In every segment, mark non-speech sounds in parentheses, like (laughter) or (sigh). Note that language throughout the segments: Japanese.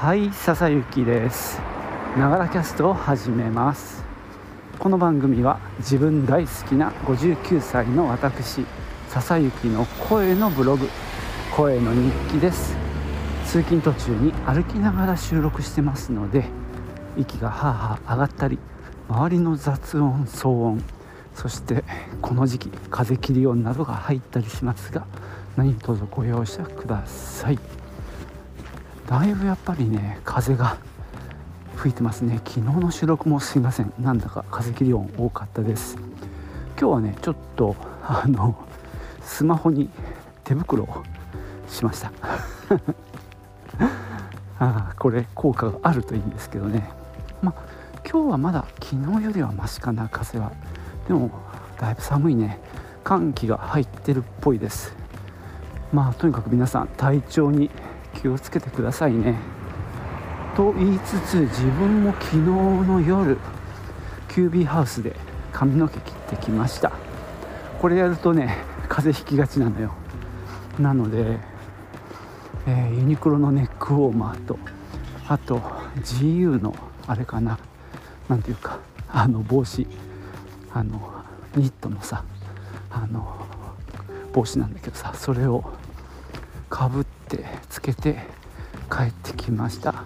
はい笹雪です。ながらキャストを始めます。この番組は自分大好きな59歳の私笹雪の声のブログ声の日記です。通勤途中に歩きながら収録してますので息がはあはあ上がったり周りの雑音騒音そしてこの時期風切り音などが入ったりしますが何卒ご容赦ください。だいぶやっぱりね風が吹いてますね。昨日の収録もすいません。なんだか風切り音多かったです。今日はねちょっとあのスマホに手袋をしました。(laughs) あこれ効果があるといいんですけどね。ま今日はまだ昨日よりはマシかな風は。でもだいぶ寒いね。寒気が入ってるっぽいです。まあとにかく皆さん体調に気をつけてくださいね。と言いつつ自分も昨日の夜キュービーハウスで髪の毛切ってきました。これやるとね風邪ひきがちなのよ。なので、えー、ユニクロのネックウォーマーとあと GU のあれかな。何ていうかあの帽子。あのニットのさあの帽子なんだけどさそれをかぶってつけて帰ってきました。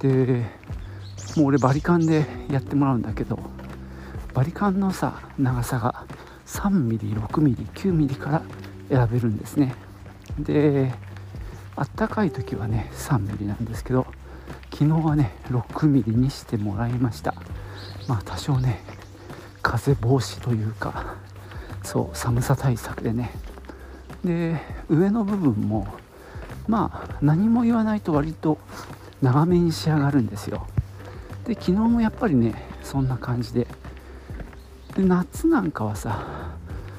でもう俺バリカンでやってもらうんだけどバリカンのさ長さが 3mm6mm9mm から選べるんですね。であったかい時はね 3mm なんですけど昨日はね 6mm にしてもらいました。まあ多少ね風防止というかそう寒さ対策でね。で上の部分もまあ何も言わないと割と長めに仕上がるんですよ。で昨日もやっぱりねそんな感じで。で夏なんかはさ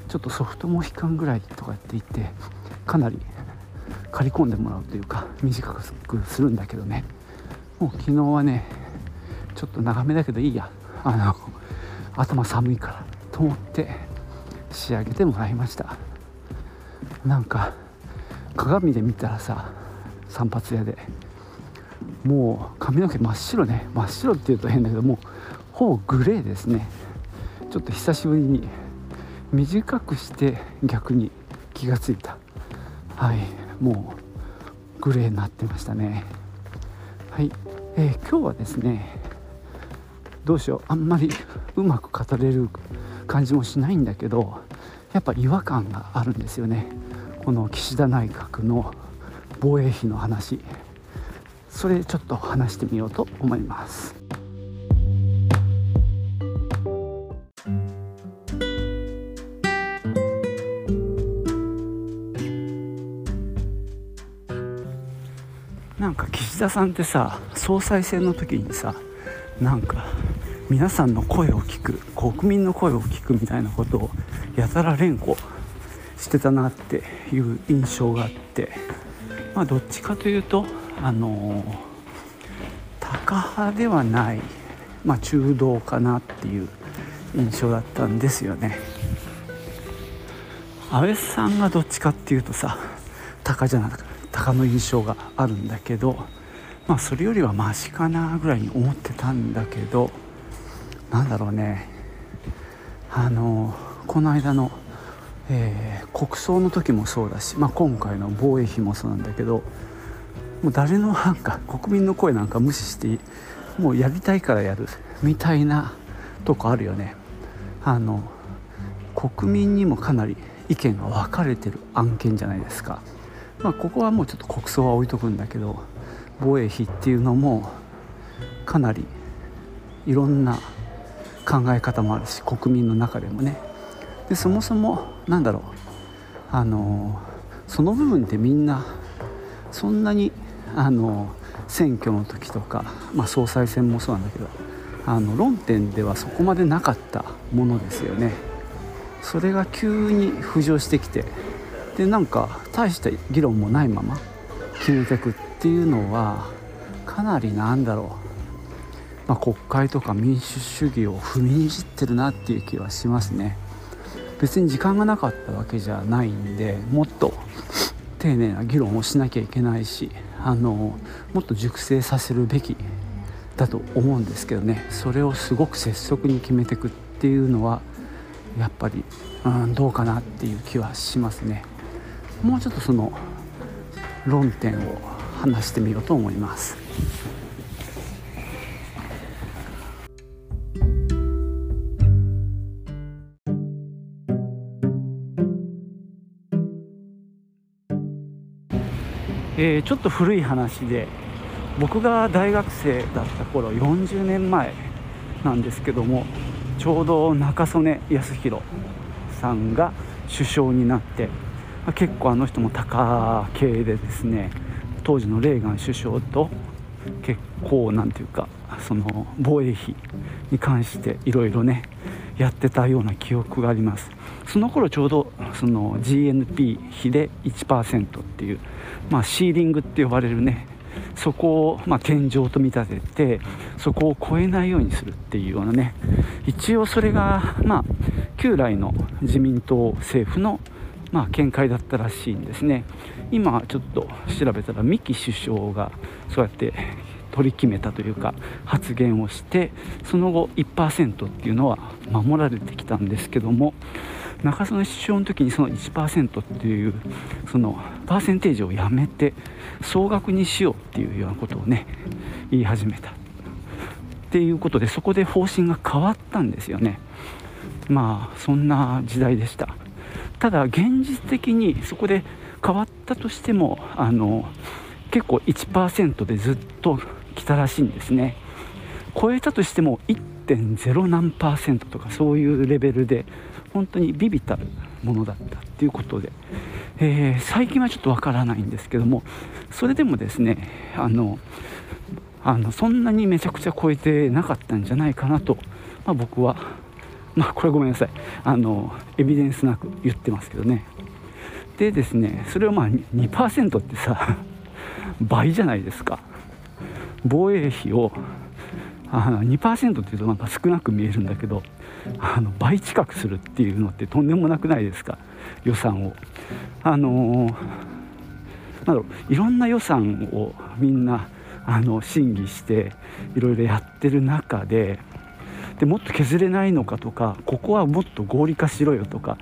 ちょっとソフトモヒカンぐらいとかって言ってかなり刈り込んでもらうというか短くするんだけどね。もう昨日はねちょっと長めだけどいいや。あの頭寒いからと思って仕上げてもらいました。なんか鏡で見たらさ散髪屋で。もう髪の毛真っ白ね。真っ白っていうと変だけどもうほぼグレーですね。ちょっと久しぶりに短くして逆に気がついた。はい。もうグレーになってましたね。はい、えー、今日はですねどうしよう。あんまりうまく語れる感じもしないんだけどやっぱ違和感があるんですよね。この岸田内閣の防衛費の話それちょっと話してみようと思います。なんか岸田さんってさ総裁選の時にさなんか皆さんの声を聞く国民の声を聞くみたいなことをやたら連呼してたなっていう印象があってまあどっちかというとあのタカ派ではない、まあ、中道かなっていう印象だったんですよね。安倍さんがどっちかっていうとさタカじゃなくタカの印象があるんだけどまあそれよりはマシかなぐらいに思ってたんだけどなんだろうね。あのこの間の、えー、国葬の時もそうだし、まあ、今回の防衛費もそうなんだけどもう誰のなんか国民の声なんか無視してもうやりたいからやるみたいなとこあるよね。あの国民にもかなり意見が分かれてる案件じゃないですか、まあ、ここはもうちょっと国葬は置いとくんだけど防衛費っていうのもかなりいろんな考え方もあるし国民の中でもね。でそもそも何だろう。あのその部分ってみんなそんなにあの選挙の時とか、まあ、総裁選もそうなんだけどあの論点ではそこまでなかったものですよね。それが急に浮上してきてでなんか大した議論もないまま決めてくっていうのはかなりなんだろう。まあ、国会とか民主主義を踏みにじってるなっていう気はしますね。別に時間がなかったわけじゃないんでもっと丁寧な議論をしなきゃいけないしあのもっと熟成させるべきだと思うんですけどねそれをすごく拙速に決めていくっていうのはやっぱり、うん、どうかなっていう気はしますねもうちょっとその論点を話してみようと思います。えー、ちょっと古い話で僕が大学生だった頃40年前なんですけどもちょうど中曽根康弘さんが首相になって結構あの人も高系でですね当時のレーガン首相と結構なんていうかその防衛費に関していろいろねやってたような記憶があります。その頃ちょうどその GNP 比で1%っていう、まあ、シーリングって呼ばれるねそこを、まあ、天井と見立ててそこを超えないようにするっていうようなね一応それが、まあ、旧来の自民党政府のまあ、見解だったらしいんですね。今ちょっと調べたら三木首相がそうやって取り決めたというか発言をしてその後1%っていうのは守られてきたんですけども中曽根首相の時にその1%っていうそのパーセンテージをやめて総額にしようっていうようなことをね言い始めたっていうことでそこで方針が変わったんですよね。まあそんな時代でした。ただ現実的にそこで変わったとしてもあの結構1%でずっと来たらしいんですね。超えたとしても1.0何パーセントとかそういうレベルで本当にビビたるものだったっていうことで、えー、最近はちょっとわからないんですけどもそれでもですねあのあのそんなにめちゃくちゃ超えてなかったんじゃないかなと、まあ、僕はまあこれごめんなさい。あのエビデンスなく言ってますけどね。でですねそれをまあ2%ってさ (laughs) 倍じゃないですか。防衛費をあの2%っていうとなんか少なく見えるんだけどあの倍近くするっていうのってとんでもなくないですか？予算を。あのー、なんいろんな予算をみんなあの審議していろいろやってる中ででもっと削れないのかとかここはもっと合理化しろよとか、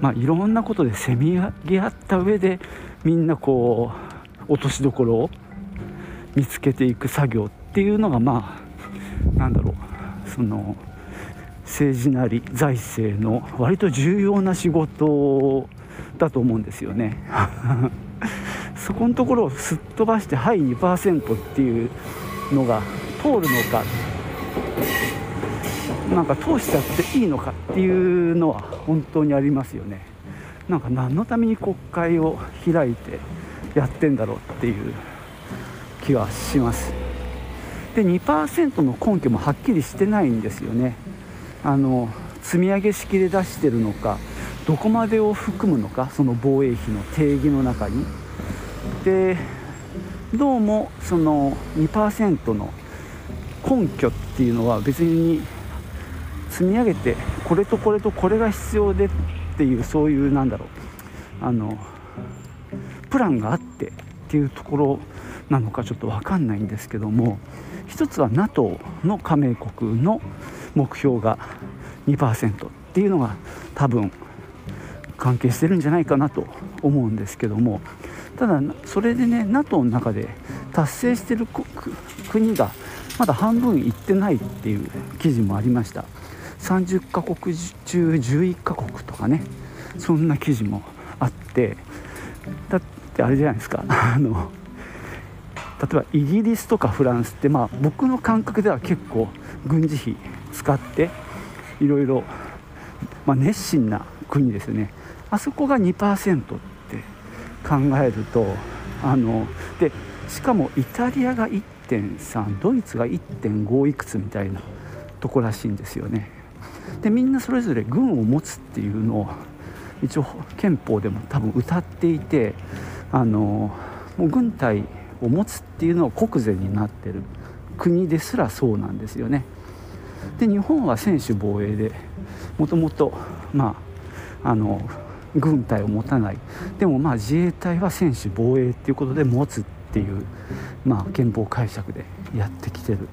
まあ、いろんなことでせめぎ合った上でみんなこう落としどころを見つけていく作業っていうのがまあなんだろう。その政治なり財政の割と重要な仕事だと思うんですよね。(laughs) そこのところをすっ飛ばして「はい2%」っていうのが通るのかなんか通しちゃっていいのかっていうのは本当にありますよね。なんか何のために国会を開いてやってんだろうっていう気はします。で2%の根拠もはっきりしてないんですよね。あの積み上げ式で出してるのかどこまでを含むのかその防衛費の定義の中に。でどうもその2%の根拠っていうのは別に積み上げてこれとこれとこれが必要でっていうそういうなんだろうあのプランがあってっていうところなのかちょっと分かんないんですけども一つは NATO の加盟国の目標が2%っていうのが多分関係してるんじゃないかなと思うんですけどもただそれでね NATO の中で達成してる国がまだ半分いってないっていう記事もありました。30カ国中11カ国とかねそんな記事もあってだってあれじゃないですか。あの例えばイギリスとかフランスってまあ僕の感覚では結構軍事費使っていろいろ熱心な国ですね。あそこが2%って考えるとあのでしかもイタリアが1.3ドイツが1.5いくつみたいなとこらしいんですよね。でみんなそれぞれ軍を持つっていうのを一応憲法でも多分歌っていてあのもう軍隊を持つっていうのは国是になってる国ですらそうなんですよね。で日本は専守防衛でもともとまああの軍隊を持たないでもまあ自衛隊は専守防衛っていうことで持つっていう、まあ、憲法解釈でやってきてる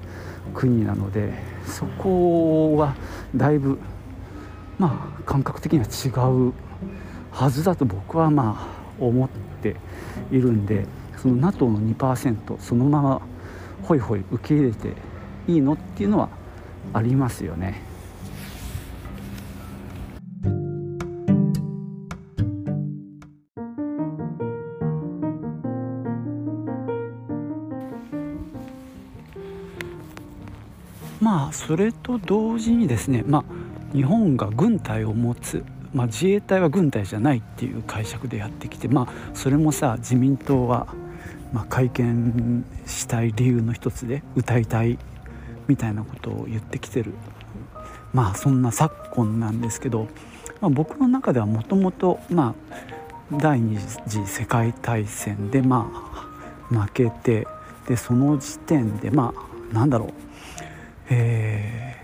国なのでそこはだいぶまあ感覚的には違うはずだと僕はまあ思っているんでその NATO の2%そのままホイホイ受け入れていいのっていうのはありますよね。まあそれと同時にですね、まあ、日本が軍隊を持つ、まあ、自衛隊は軍隊じゃないっていう解釈でやってきて、まあ、それもさ自民党は、まあ、会見したい理由の一つで歌いたいみたいなことを言ってきてるまあそんな昨今なんですけど、まあ、僕の中ではもともと第二次世界大戦でまあ負けてでその時点でまあなんだろうえ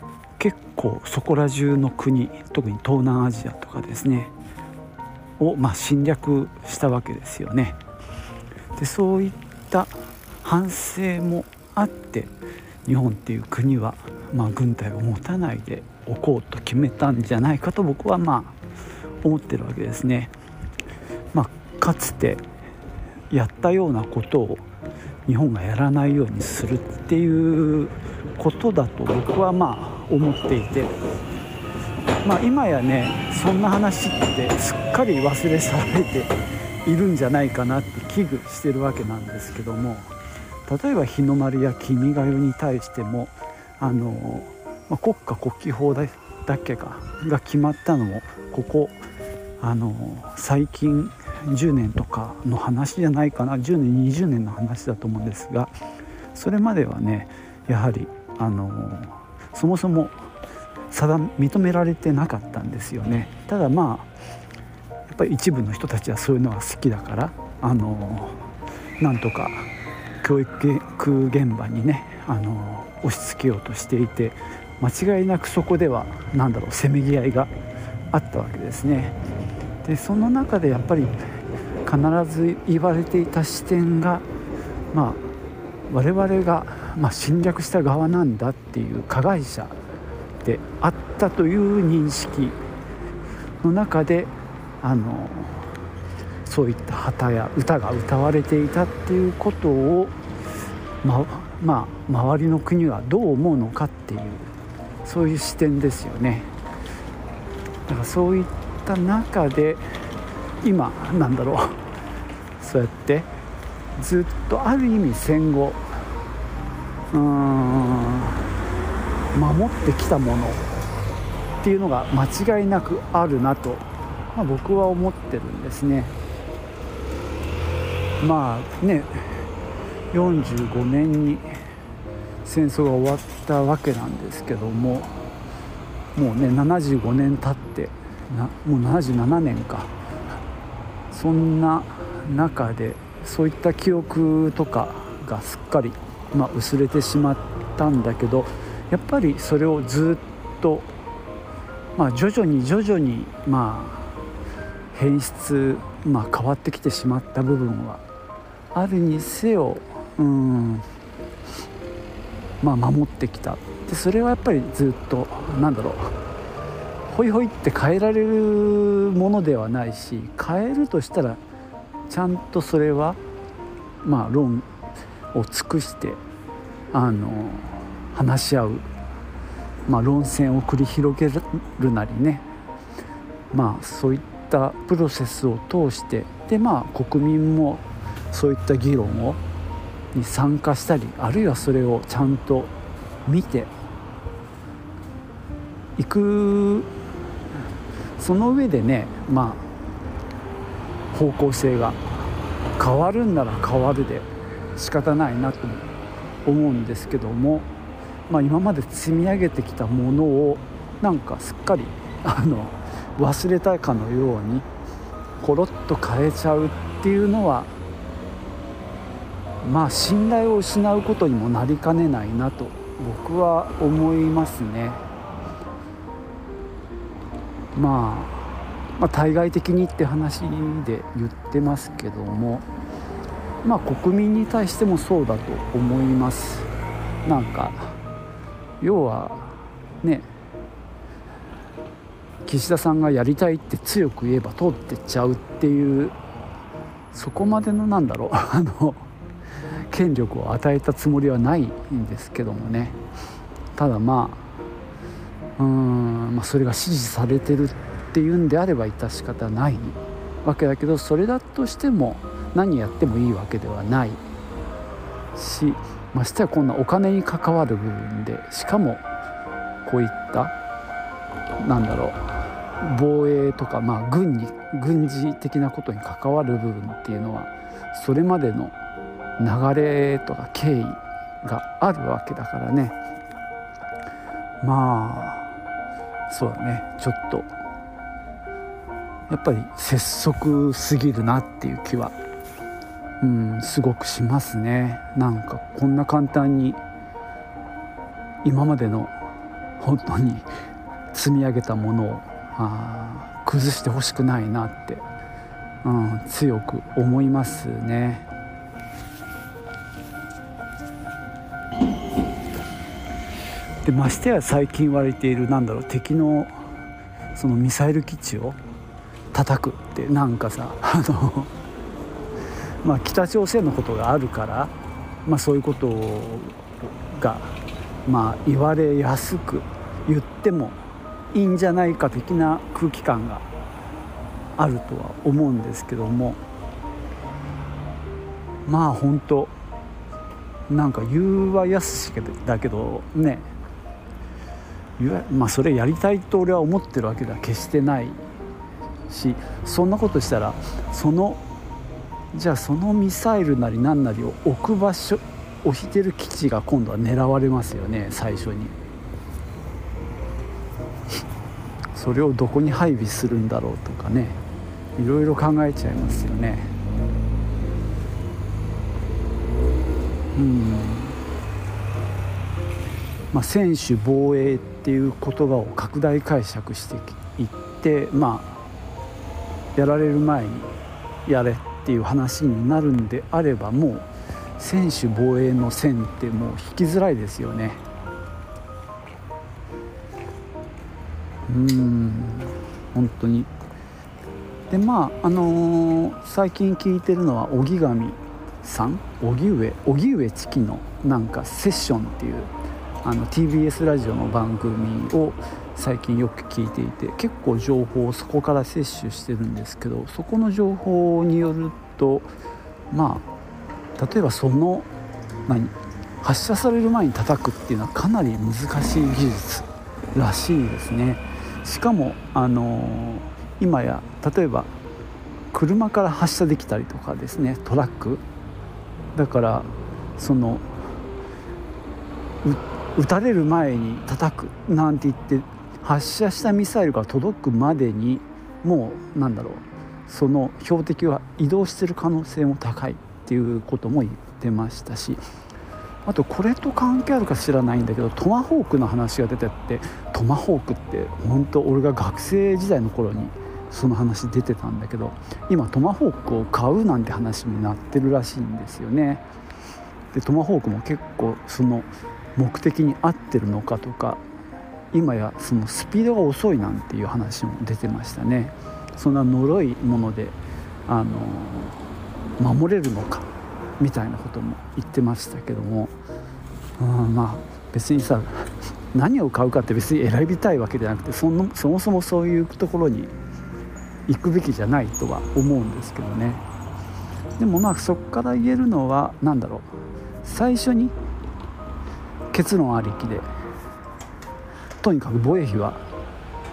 ー、結構そこら中の国特に東南アジアとかですねを、まあ、侵略したわけですよね。でそういった反省もあって日本っていう国は、まあ、軍隊を持たないでおこうと決めたんじゃないかと僕はまあ思ってるわけですね。まあ、かつてやったようなことを日本がやらないようにするっていうことだと僕はまあ思っていて、まあ、今やねそんな話ってすっかり忘れ去られているんじゃないかなって危惧してるわけなんですけども例えば日の丸や君が代に対してもあの、まあ、国家国旗法だけがが決まったのもここあの最近10年とかの話じゃないかな10年20年の話だと思うんですがそれまではねやはりあのそもそも定認められてなかったんですよね。ただまあっぱり一部の人たちはそういうのが好きだからあのなんとか教育現場にねあの押し付けようとしていて間違いなくそこでは何だろうせめぎ合いがあったわけですね。でその中でやっぱり必ず言われていた視点が、まあ、我々が、まあ、侵略した側なんだっていう加害者であったという認識の中であのそういった旗や歌が歌われていたっていうことを、ままあ、周りの国はどう思うのかっていうそういう視点ですよね。だからそういった中で今なんだろうそうやってずっとある意味戦後うーん守ってきたものっていうのが間違いなくあるなと、まあ、僕は思ってるんですね。まあね45年に戦争が終わったわけなんですけどももうね75年経ってなもう77年かそんな中でそういった記憶とかがすっかり、まあ、薄れてしまったんだけどやっぱりそれをずっと、まあ、徐々に徐々に、まあ、変質、まあ、変わってきてしまった部分はあるにせようん、まあ、守ってきた。でそれはやっぱりずっとなんだろう。ホイホイって変えられるものではないし変えるとしたらちゃんとそれはまあ論を尽くしてあの話し合う、まあ、論戦を繰り広げるなりね。まあそういったたプロセスを通してでまあ国民もそういった議論をに参加したりあるいはそれをちゃんと見ていくその上でねまあ方向性が変わるんなら変わるで仕方ないなと思うんですけども、まあ、今まで積み上げてきたものをなんかすっかりあの忘れたかのようにコロッと変えちゃうっていうのはまあ信頼を失うことにもなりかねないなと僕は思いますね。まあまあ、対外的にって話で言ってますけどもまあ国民に対してもそうだと思いますなんか要はね岸田さんがやりたいって強く言えば通ってっちゃうっていうそこまでのなんだろう (laughs) あの権力を与えたつもりはないんですけどもね。ただまあうん、まあ、それが支持されてるっていうんであれば致し方ないわけだけどそれだとしても何やってもいいわけではないしましてやこんなお金に関わる部分でしかもこういったなんだろう防衛とか、まあ、軍に軍事的なことに関わる部分っていうのはそれまでの流れとか経緯があるわけだからね。まあそうだね。ちょっとやっぱり拙速すぎるなっていう気は、うん、すごくしますね。なんかこんな簡単に今までの本当に積み上げたものをあ崩してほしくないなって、うん、強く思いますね。でましてや最近言われているなんだろう敵のそのミサイル基地を叩くってなんかさ (laughs) あのまあ北朝鮮のことがあるから、まあ、そういうことが、まあ、言われやすく言ってもいいんじゃないか的な空気感があるとは思うんですけどもまあ本当なんか言うはやすしだけどねまあそれやりたいと俺は思ってるわけでは決してないしそんなことしたらそのじゃあそのミサイルなり何なりを置く場所置いてる基地が今度は狙われますよね最初に。それをどこに配備するんだろうとかね。いろいろ考えちゃいますよね。うん。まあ専守防衛っていう言葉を拡大解釈していってまあやられる前にやれっていう話になるんであればもう専守防衛の線ってもう引きづらいですよね。うん。本当に。でまああのー、最近聞いてるのは荻上さん？荻上？荻上チキのなんかセッションっていうあの TBS ラジオの番組を最近よく聞いていて結構情報をそこから摂取してるんですけどそこの情報によるとまあ例えばその何？発射される前に叩くっていうのはかなり難しい技術らしいですね。しかもあの今や例えば車から発射できたりとかですねトラック。だからその撃たれる前に叩くなんて言って発射したミサイルが届くまでにもうなんだろうその標的は移動してる可能性も高いっていうことも言ってましたしあとこれと関係あるか知らないんだけどトマホークの話が出てってトマホークって本当俺が学生時代の頃にその話出てたんだけど今トマホークを買うなんて話になってるらしいんですよね。でトマホークも結構その目的に合ってるのかとか今やそのスピードが遅いなんていう話も出てましたね。そんな呪いものであの守れるのかみたいなことも言ってましたけども、うん、まあ別にさ何を買うかって別に選びたいわけじゃなくてそのそもそもそういうところに行くべきじゃないとは思うんですけどね。でもまあそこから言えるのは何だろう。最初に結論ありきでとにかく防衛費は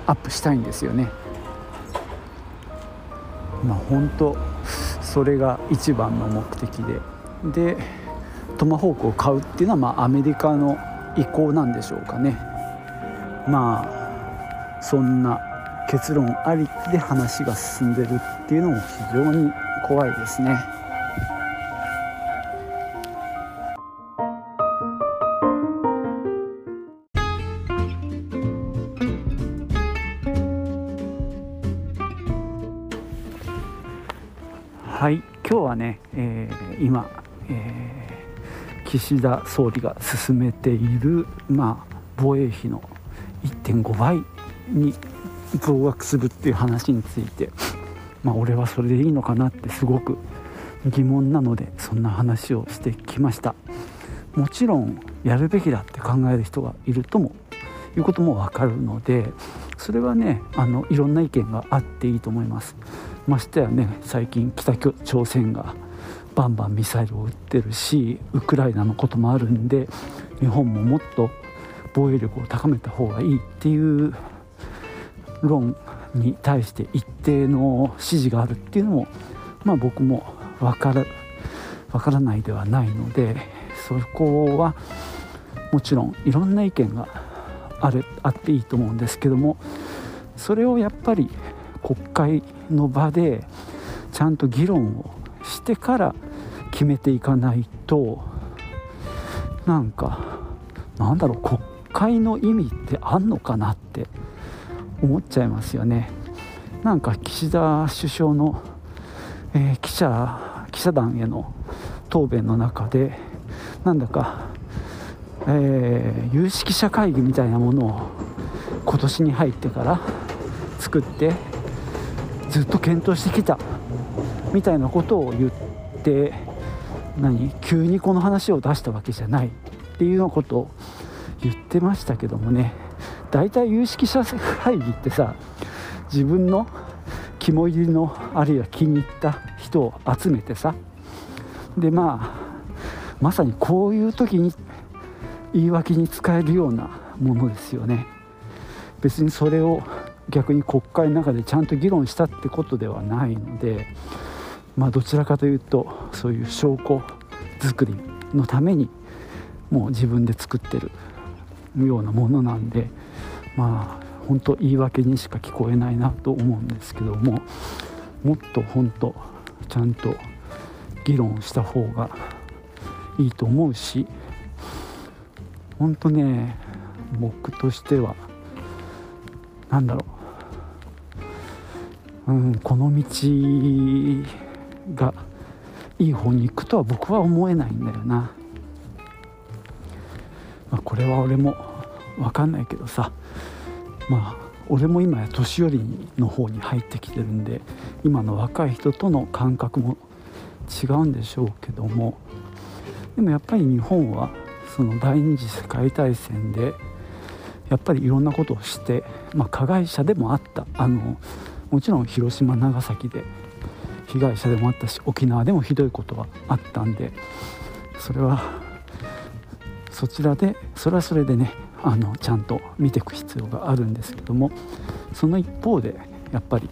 アップしたいんですよね。まあ本当それが一番の目的で。でトマホークを買うっていうのはまあアメリカの意向なんでしょうかねまあそんな結論ありきで話が進んでるっていうのも非常に怖いですね。岸田総理が進めている、まあ、防衛費の1.5倍に増額するっていう話について、まあ、俺はそれでいいのかなってすごく疑問なのでそんな話をしてきました。もちろんやるべきだって考える人がいるともいうことも分かるのでそれはねあのいろんな意見があっていいと思います。ましてやね最近北朝鮮がバンバンミサイルを撃ってるしウクライナのこともあるんで日本ももっと防衛力を高めた方がいいっていう論に対して一定の支持があるっていうのもまあ僕も分から分からないではないのでそこはもちろんいろんな意見があるあっていいと思うんですけどもそれをやっぱり国会の場でちゃんと議論をしてから決めていかないとなんかなんだろう国会の意味ってあんのかなって思っちゃいますよね。なんか岸田首相の、えー、記者記者団への答弁の中でなんだか、えー、有識者会議みたいなものを今年に入ってから作ってずっと検討してきた。みたいなことを言って何？急にこの話を出したわけじゃないっていうようなことを言ってましたけどもね。大体有識者会議ってさ自分の肝入りのあるいは気に入った人を集めてさでまあまさにこういう時に言い訳に使えるようなものですよね。別にそれを逆に国会の中でちゃんと議論したってことではないのでまあどちらかというとそういう証拠作りのためにもう自分で作ってるようなものなんでまあ本当言い訳にしか聞こえないなと思うんですけどももっと本当ちゃんと議論した方がいいと思うし本当ね僕としては何だろう、うん、この道がいい方に行くとは僕は思えないんだよな、まあ、これは俺も分かんないけどさ。まあ俺も今や年寄りの方に入ってきてるんで今の若い人との感覚も違うんでしょうけども。でもやっぱり日本はその第二次世界大戦でやっぱりいろんなことをして、まあ、加害者でもあった。あのもちろん広島長崎で被害者でもあったし沖縄でもひどいことはあったんでそれはそちらでそれはそれでねあのちゃんと見ていく必要があるんですけどもその一方でやっぱり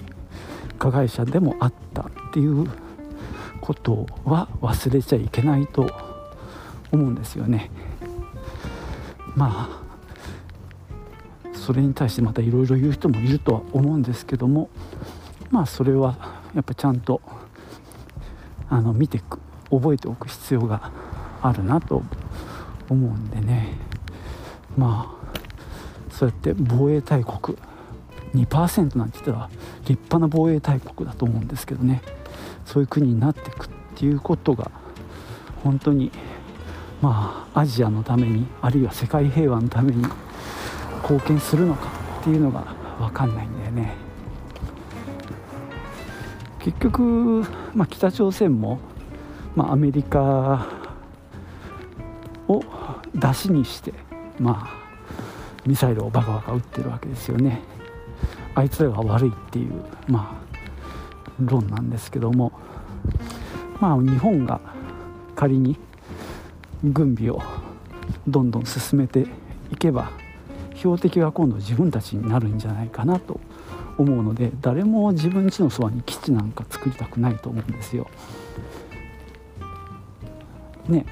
加害者でもあったっていうことは忘れちゃいけないと思うんですよね。まあそれに対してまたいろいろ言う人もいるとは思うんですけどもまあそれはやっぱちゃんとあの見てく覚えておく必要があるなと思うんでね。まあそうやって防衛大国2%なんて言ったら立派な防衛大国だと思うんですけどね。そういう国になっていくっていうことが本当にまあアジアのためにあるいは世界平和のために貢献するのかっていうのが分かんないんだよね。結局、まあ、北朝鮮も、まあ、アメリカを出しにしてまあミサイルをバカバカ撃ってるわけですよね。あいつらが悪いっていうまあ論なんですけども。まあ日本が仮に軍備をどんどん進めていけば標的は今度自分たちになるんじゃないかなと思うので誰も自分家のそばに基地なんか作りたくないと思うんですよ。ね。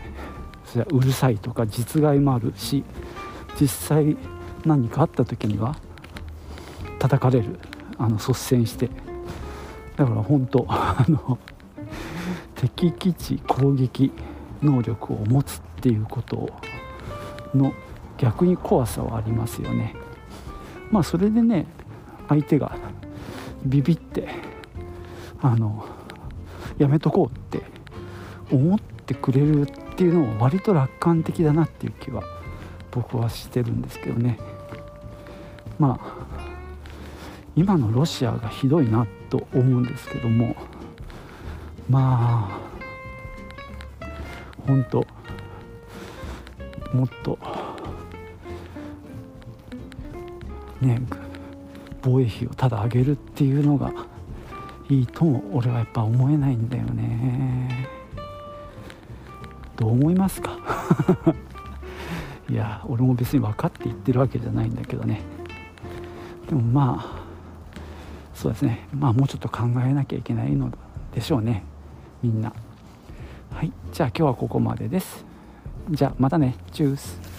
それはうるさいとか実害もあるし実際何かあった時には叩かれる。あの率先して。だから本当 (laughs) あの敵基地攻撃能力を持つっていうことの逆に怖さはありますよね。まあそれでね相手がビビってあのやめとこうって思ってくれるっていうのは割と楽観的だなっていう気は僕はしてるんですけどね。まあ今のロシアがひどいなと思うんですけどもまあ本当もっとね防衛費をただ上げるっていうのがいいとも俺はやっぱ思えないんだよね。どう思いますか？(laughs) いや俺も別に分かって言ってるわけじゃないんだけどね。でもまあそうですね。まあもうちょっと考えなきゃいけないのでしょうね。みんな。はい。じゃあ今日はここまでです。じゃあまたね。チュース。